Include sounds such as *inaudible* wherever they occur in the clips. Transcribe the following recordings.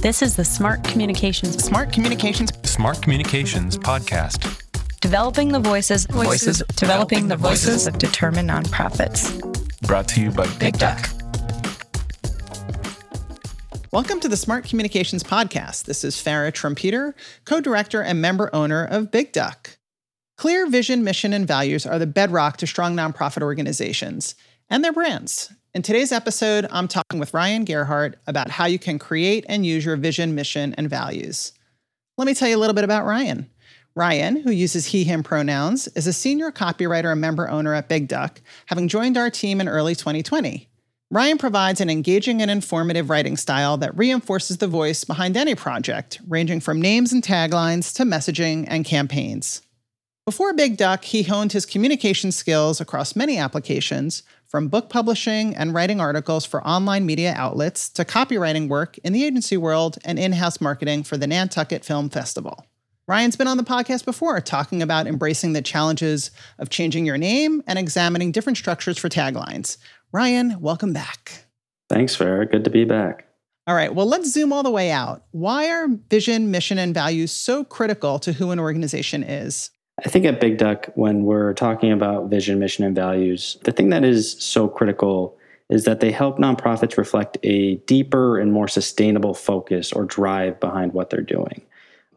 This is the Smart Communications Smart Communications Smart Communications Podcast. Developing the voices, Voices. developing the voices Voices. of determined nonprofits. Brought to you by Big Duck. Welcome to the Smart Communications Podcast. This is Farra Trompeter, co director and member owner of Big Duck. Clear vision, mission, and values are the bedrock to strong nonprofit organizations and their brands. In today's episode, I'm talking with Ryan Gerhardt about how you can create and use your vision, mission, and values. Let me tell you a little bit about Ryan. Ryan, who uses he, him pronouns, is a senior copywriter and member owner at Big Duck, having joined our team in early 2020. Ryan provides an engaging and informative writing style that reinforces the voice behind any project, ranging from names and taglines to messaging and campaigns. Before Big Duck, he honed his communication skills across many applications, from book publishing and writing articles for online media outlets to copywriting work in the agency world and in house marketing for the Nantucket Film Festival. Ryan's been on the podcast before talking about embracing the challenges of changing your name and examining different structures for taglines. Ryan, welcome back. Thanks, Farra. Good to be back. All right, well, let's zoom all the way out. Why are vision, mission, and values so critical to who an organization is? I think at Big Duck, when we're talking about vision, mission, and values, the thing that is so critical is that they help nonprofits reflect a deeper and more sustainable focus or drive behind what they're doing.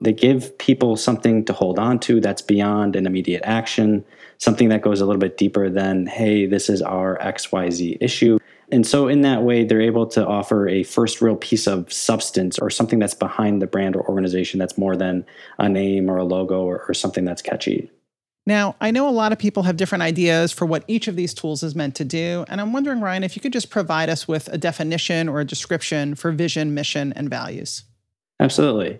They give people something to hold on to that's beyond an immediate action, something that goes a little bit deeper than, hey, this is our XYZ issue. And so, in that way, they're able to offer a first real piece of substance or something that's behind the brand or organization that's more than a name or a logo or, or something that's catchy. Now, I know a lot of people have different ideas for what each of these tools is meant to do. And I'm wondering, Ryan, if you could just provide us with a definition or a description for vision, mission, and values. Absolutely.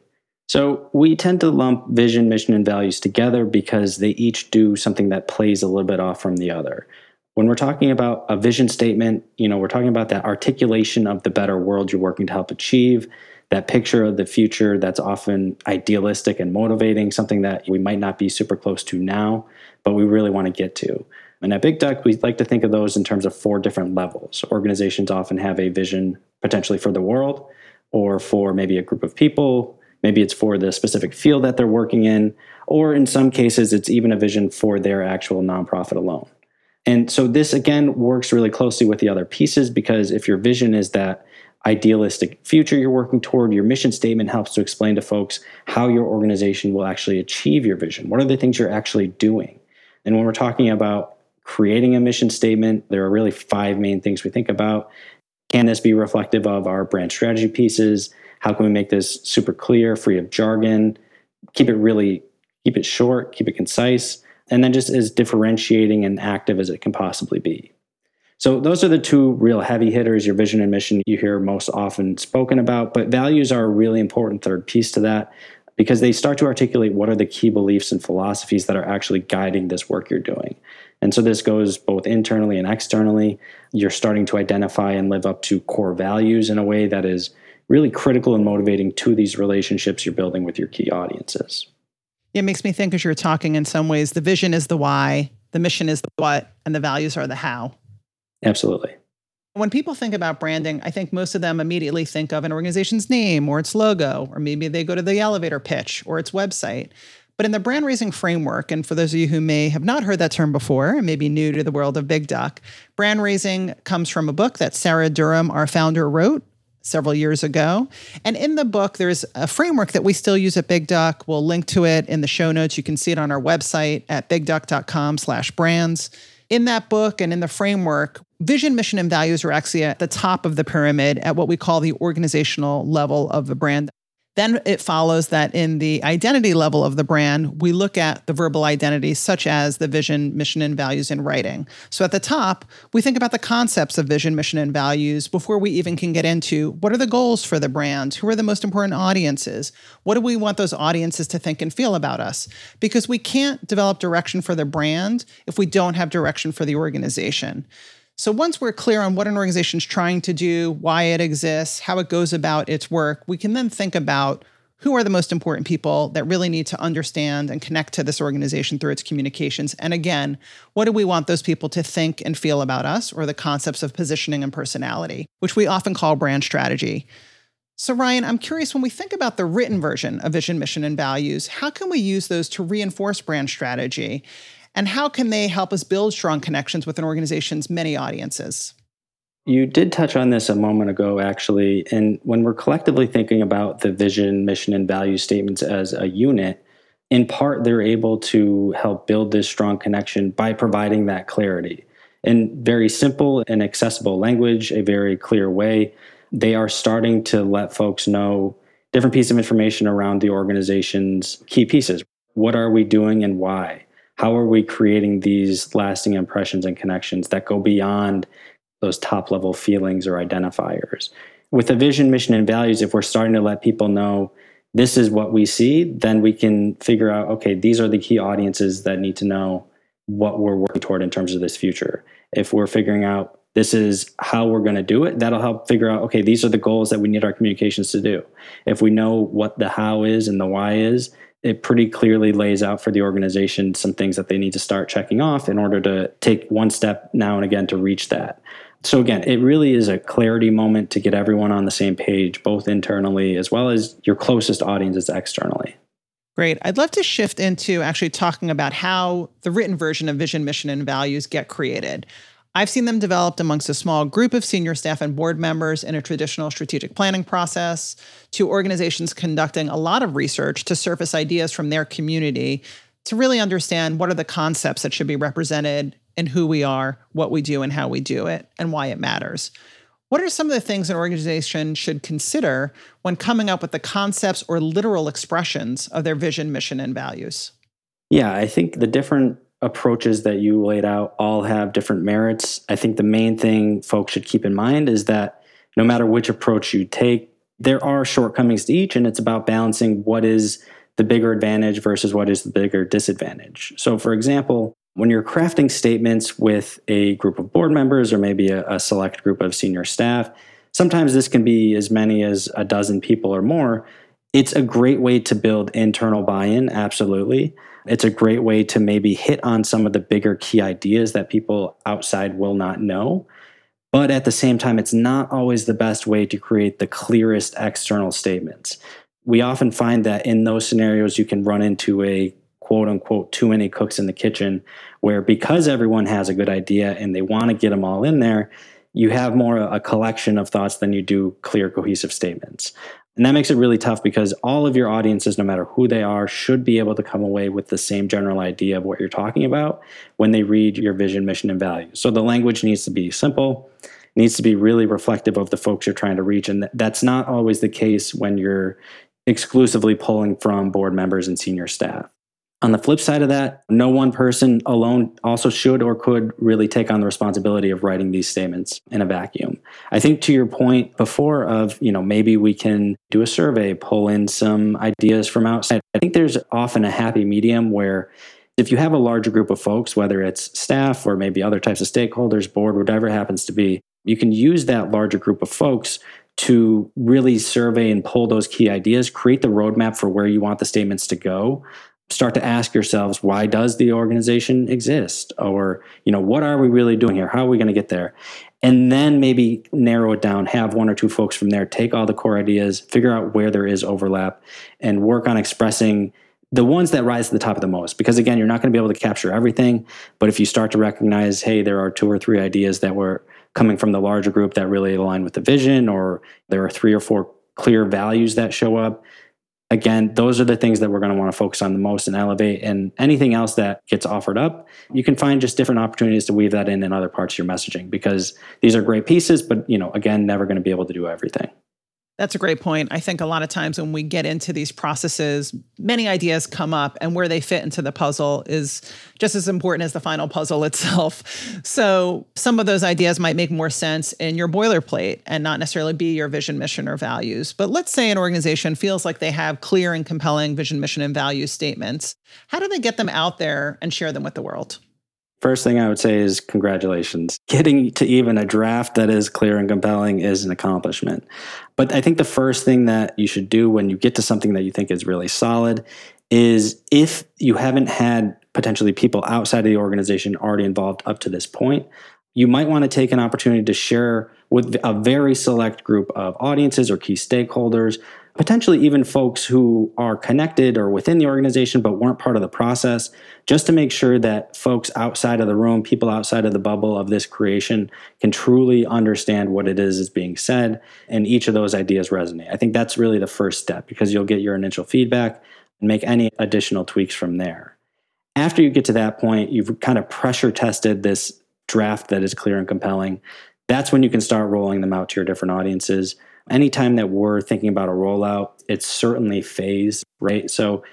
So we tend to lump vision, mission, and values together because they each do something that plays a little bit off from the other. When we're talking about a vision statement, you know, we're talking about that articulation of the better world you're working to help achieve, that picture of the future that's often idealistic and motivating, something that we might not be super close to now, but we really want to get to. And at Big Duck, we like to think of those in terms of four different levels. Organizations often have a vision potentially for the world or for maybe a group of people. Maybe it's for the specific field that they're working in, or in some cases, it's even a vision for their actual nonprofit alone. And so this again works really closely with the other pieces because if your vision is that idealistic future you're working toward, your mission statement helps to explain to folks how your organization will actually achieve your vision. What are the things you're actually doing? And when we're talking about creating a mission statement, there are really five main things we think about. Can this be reflective of our brand strategy pieces? How can we make this super clear, free of jargon? Keep it really, keep it short, keep it concise, and then just as differentiating and active as it can possibly be. So those are the two real heavy hitters, your vision and mission you hear most often spoken about, but values are a really important third piece to that because they start to articulate what are the key beliefs and philosophies that are actually guiding this work you're doing. And so this goes both internally and externally. You're starting to identify and live up to core values in a way that is really critical and motivating to these relationships you're building with your key audiences. It makes me think as you're talking in some ways, the vision is the why, the mission is the what, and the values are the how. Absolutely. When people think about branding, I think most of them immediately think of an organization's name or its logo, or maybe they go to the elevator pitch or its website. But in the brand raising framework, and for those of you who may have not heard that term before and may be new to the world of Big Duck, brand raising comes from a book that Sarah Durham, our founder, wrote several years ago. And in the book, there's a framework that we still use at Big Duck. We'll link to it in the show notes. You can see it on our website at bigduck.com slash brands. In that book and in the framework, vision, mission, and values are actually at the top of the pyramid at what we call the organizational level of the brand. Then it follows that in the identity level of the brand, we look at the verbal identities such as the vision, mission, and values in writing. So at the top, we think about the concepts of vision, mission, and values before we even can get into what are the goals for the brand? Who are the most important audiences? What do we want those audiences to think and feel about us? Because we can't develop direction for the brand if we don't have direction for the organization. So once we're clear on what an organization is trying to do, why it exists, how it goes about its work, we can then think about who are the most important people that really need to understand and connect to this organization through its communications. And again, what do we want those people to think and feel about us or the concepts of positioning and personality, which we often call brand strategy. So, Ryan, I'm curious when we think about the written version of vision, mission, and values, how can we use those to reinforce brand strategy? And how can they help us build strong connections with an organization's many audiences? You did touch on this a moment ago, actually. And when we're collectively thinking about the vision, mission, and value statements as a unit, in part, they're able to help build this strong connection by providing that clarity in very simple and accessible language, a very clear way they are starting to let folks know different pieces of information around the organization's key pieces. What are we doing and why? How are we creating these lasting impressions and connections that go beyond those top level feelings or identifiers? With a vision, mission, and values, if we're starting to let people know this is what we see, then we can figure out okay, these are the key audiences that need to know what we're working toward in terms of this future. If we're figuring out this is how we're going to do it that'll help figure out okay these are the goals that we need our communications to do if we know what the how is and the why is it pretty clearly lays out for the organization some things that they need to start checking off in order to take one step now and again to reach that so again it really is a clarity moment to get everyone on the same page both internally as well as your closest audiences externally Great. I'd love to shift into actually talking about how the written version of vision, mission, and values get created. I've seen them developed amongst a small group of senior staff and board members in a traditional strategic planning process, to organizations conducting a lot of research to surface ideas from their community to really understand what are the concepts that should be represented in who we are, what we do, and how we do it, and why it matters. What are some of the things an organization should consider when coming up with the concepts or literal expressions of their vision, mission, and values? Yeah, I think the different approaches that you laid out all have different merits. I think the main thing folks should keep in mind is that no matter which approach you take, there are shortcomings to each, and it's about balancing what is the bigger advantage versus what is the bigger disadvantage. So, for example, when you're crafting statements with a group of board members or maybe a, a select group of senior staff, sometimes this can be as many as a dozen people or more. It's a great way to build internal buy in, absolutely. It's a great way to maybe hit on some of the bigger key ideas that people outside will not know. But at the same time, it's not always the best way to create the clearest external statements. We often find that in those scenarios, you can run into a quote unquote too many cooks in the kitchen, where because everyone has a good idea and they want to get them all in there, you have more a collection of thoughts than you do clear, cohesive statements. And that makes it really tough because all of your audiences, no matter who they are, should be able to come away with the same general idea of what you're talking about when they read your vision, mission, and values. So the language needs to be simple, needs to be really reflective of the folks you're trying to reach. And that's not always the case when you're exclusively pulling from board members and senior staff. On the flip side of that, no one person alone also should or could really take on the responsibility of writing these statements in a vacuum. I think to your point before of, you know, maybe we can do a survey, pull in some ideas from outside. I think there's often a happy medium where if you have a larger group of folks, whether it's staff or maybe other types of stakeholders, board, whatever happens to be, you can use that larger group of folks to really survey and pull those key ideas, create the roadmap for where you want the statements to go start to ask yourselves why does the organization exist? Or you know what are we really doing here? How are we going to get there? And then maybe narrow it down have one or two folks from there take all the core ideas figure out where there is overlap and work on expressing the ones that rise to the top of the most. Because again you're not going to be able to capture everything but if you start to recognize hey there are two or three ideas that were coming from the larger group that really align with the vision or there are three or four clear values that show up again, those are the things that we're going to want to focus on the most and elevate. And anything else that gets offered up, you can find just different opportunities to weave that in in other parts of your messaging because these are great pieces, but you know, again, never going to be able to do everything. That's a great point. I think a lot of times when we get into these processes, many ideas come up, and where they fit into the puzzle is just as important as the final puzzle *laughs* itself. So, some of those ideas might make more sense in your boilerplate and not necessarily be your vision, mission, or values. But let's say an organization feels like they have clear and compelling vision, mission, and value statements. How do they get them out there and share them with the world? First thing I would say is congratulations. Getting to even a draft that is clear and compelling is an accomplishment. But I think the first thing that you should do when you get to something that you think is really solid is if you haven't had potentially people outside of the organization already involved up to this point, you might want to take an opportunity to share with a very select group of audiences or key stakeholders, potentially even folks who are connected or within the organization but weren't part of the process, just to make sure that folks outside of the room, people outside of the bubble of this creation, can truly understand what it is is being said and each of those ideas resonate. I think that's really the first step because you'll get your initial feedback and make any additional tweaks from there. After you get to that point, you've kind of pressure tested this draft that is clear and compelling, that's when you can start rolling them out to your different audiences. Anytime that we're thinking about a rollout, it's certainly phased, right? So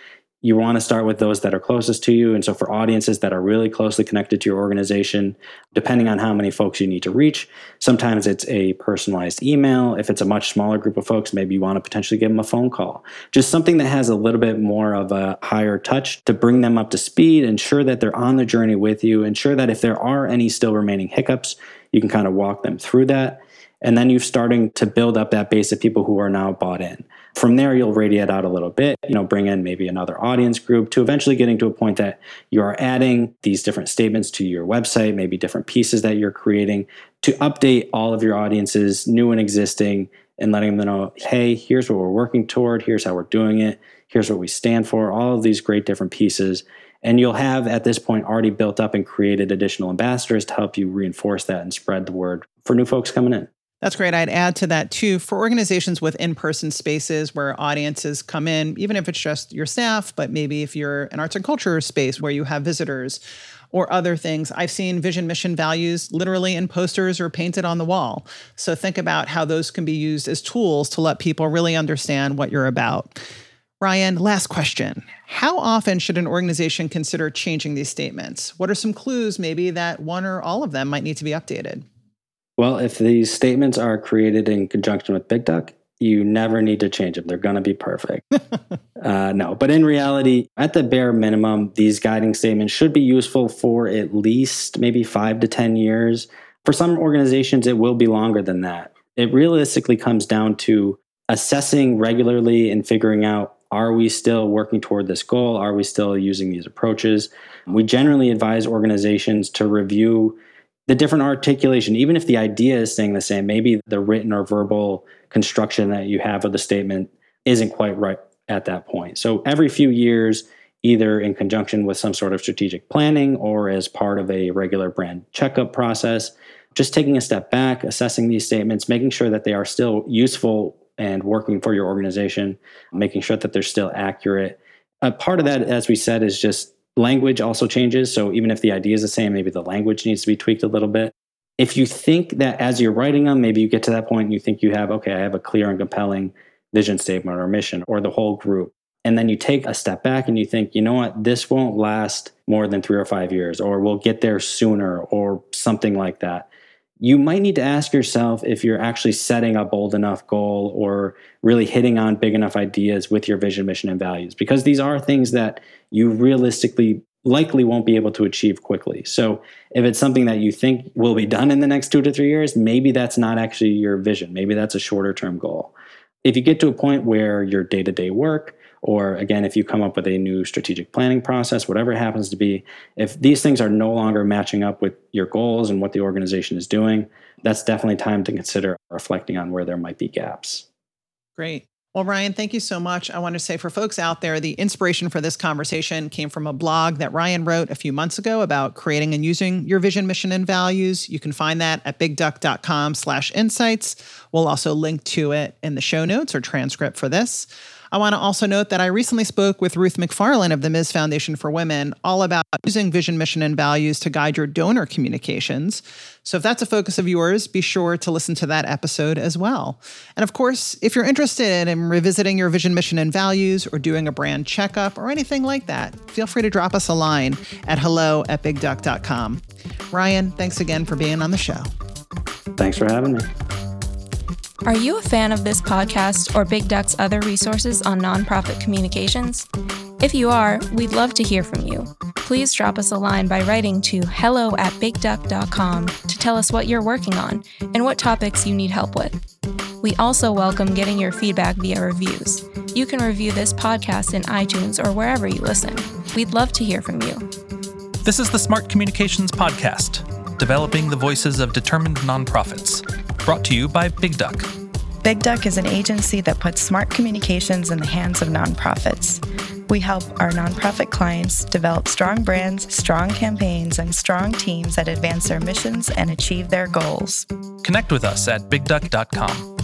you want to start with those that are closest to you. And so for audiences that are really closely connected to your organization, depending on how many folks you need to reach, sometimes it's a personalized email. If it's a much smaller group of folks, maybe you want to potentially give them a phone call. Just something that has a little bit more of a higher touch to bring them up to speed, ensure that they're on the journey with you, ensure that if there are any still remaining hiccups, you can kind of walk them through that. And then you're starting to build up that base of people who are now bought in. From there, you'll radiate out a little bit, you know, bring in maybe another audience group to eventually getting to a point that you are adding these different statements to your website, maybe different pieces that you're creating to update all of your audiences, new and existing, and letting them know, hey, here's what we're working toward, here's how we're doing it, here's what we stand for, all of these great different pieces. And you'll have at this point already built up and created additional ambassadors to help you reinforce that and spread the word for new folks coming in. That's great. I'd add to that too for organizations with in person spaces where audiences come in, even if it's just your staff, but maybe if you're an arts and culture space where you have visitors or other things. I've seen vision, mission, values literally in posters or painted on the wall. So think about how those can be used as tools to let people really understand what you're about. Ryan, last question. How often should an organization consider changing these statements? What are some clues, maybe, that one or all of them might need to be updated? Well, if these statements are created in conjunction with Big Duck, you never need to change them. They're going to be perfect. *laughs* uh, no, but in reality, at the bare minimum, these guiding statements should be useful for at least maybe five to 10 years. For some organizations, it will be longer than that. It realistically comes down to assessing regularly and figuring out are we still working toward this goal? Are we still using these approaches? We generally advise organizations to review the different articulation, even if the idea is staying the same, maybe the written or verbal construction that you have of the statement isn't quite right at that point. So every few years, either in conjunction with some sort of strategic planning or as part of a regular brand checkup process, just taking a step back, assessing these statements, making sure that they are still useful and working for your organization, making sure that they're still accurate. A part of that, as we said, is just Language also changes. So even if the idea is the same, maybe the language needs to be tweaked a little bit. If you think that as you're writing them, maybe you get to that point and you think you have, okay, I have a clear and compelling vision statement or mission or the whole group. And then you take a step back and you think, you know what, this won't last more than three or five years, or we'll get there sooner, or something like that you might need to ask yourself if you're actually setting a bold enough goal or really hitting on big enough ideas with your vision, mission, and values, because these are things that you realistically likely won't be able to achieve quickly. So, if it's something that you think will be done in the next two to three years, maybe that's not actually your vision. Maybe that's a shorter term goal. If you get to a point where your day to day work, or again, if you come up with a new strategic planning process, whatever it happens to be, if these things are no longer matching up with your goals and what the organization is doing, that's definitely time to consider reflecting on where there might be gaps. Great. Well, Ryan, thank you so much. I want to say for folks out there, the inspiration for this conversation came from a blog that Ryan wrote a few months ago about creating and using your vision, mission, and values. You can find that at bigduck.com slash insights. We'll also link to it in the show notes or transcript for this. I want to also note that I recently spoke with Ruth McFarland of the Ms. Foundation for Women all about using vision, mission, and values to guide your donor communications. So if that's a focus of yours, be sure to listen to that episode as well. And of course, if you're interested in revisiting your vision, mission, and values or doing a brand checkup or anything like that, feel free to drop us a line at hello at bigduck.com. Ryan, thanks again for being on the show. Thanks for having me. Are you a fan of this podcast or Big Duck's other resources on nonprofit communications? If you are, we'd love to hear from you. Please drop us a line by writing to hello at bigduck.com to tell us what you're working on and what topics you need help with. We also welcome getting your feedback via reviews. You can review this podcast in iTunes or wherever you listen. We'd love to hear from you. This is the Smart Communications Podcast. developing the voices of determined nonprofits. Brought to you by Big Duck. Big Duck is an agency that puts smart communications in the hands of nonprofits. We help our nonprofit clients develop strong brands, strong campaigns, and strong teams that advance their missions and achieve their goals. Connect with us at bigduck.com.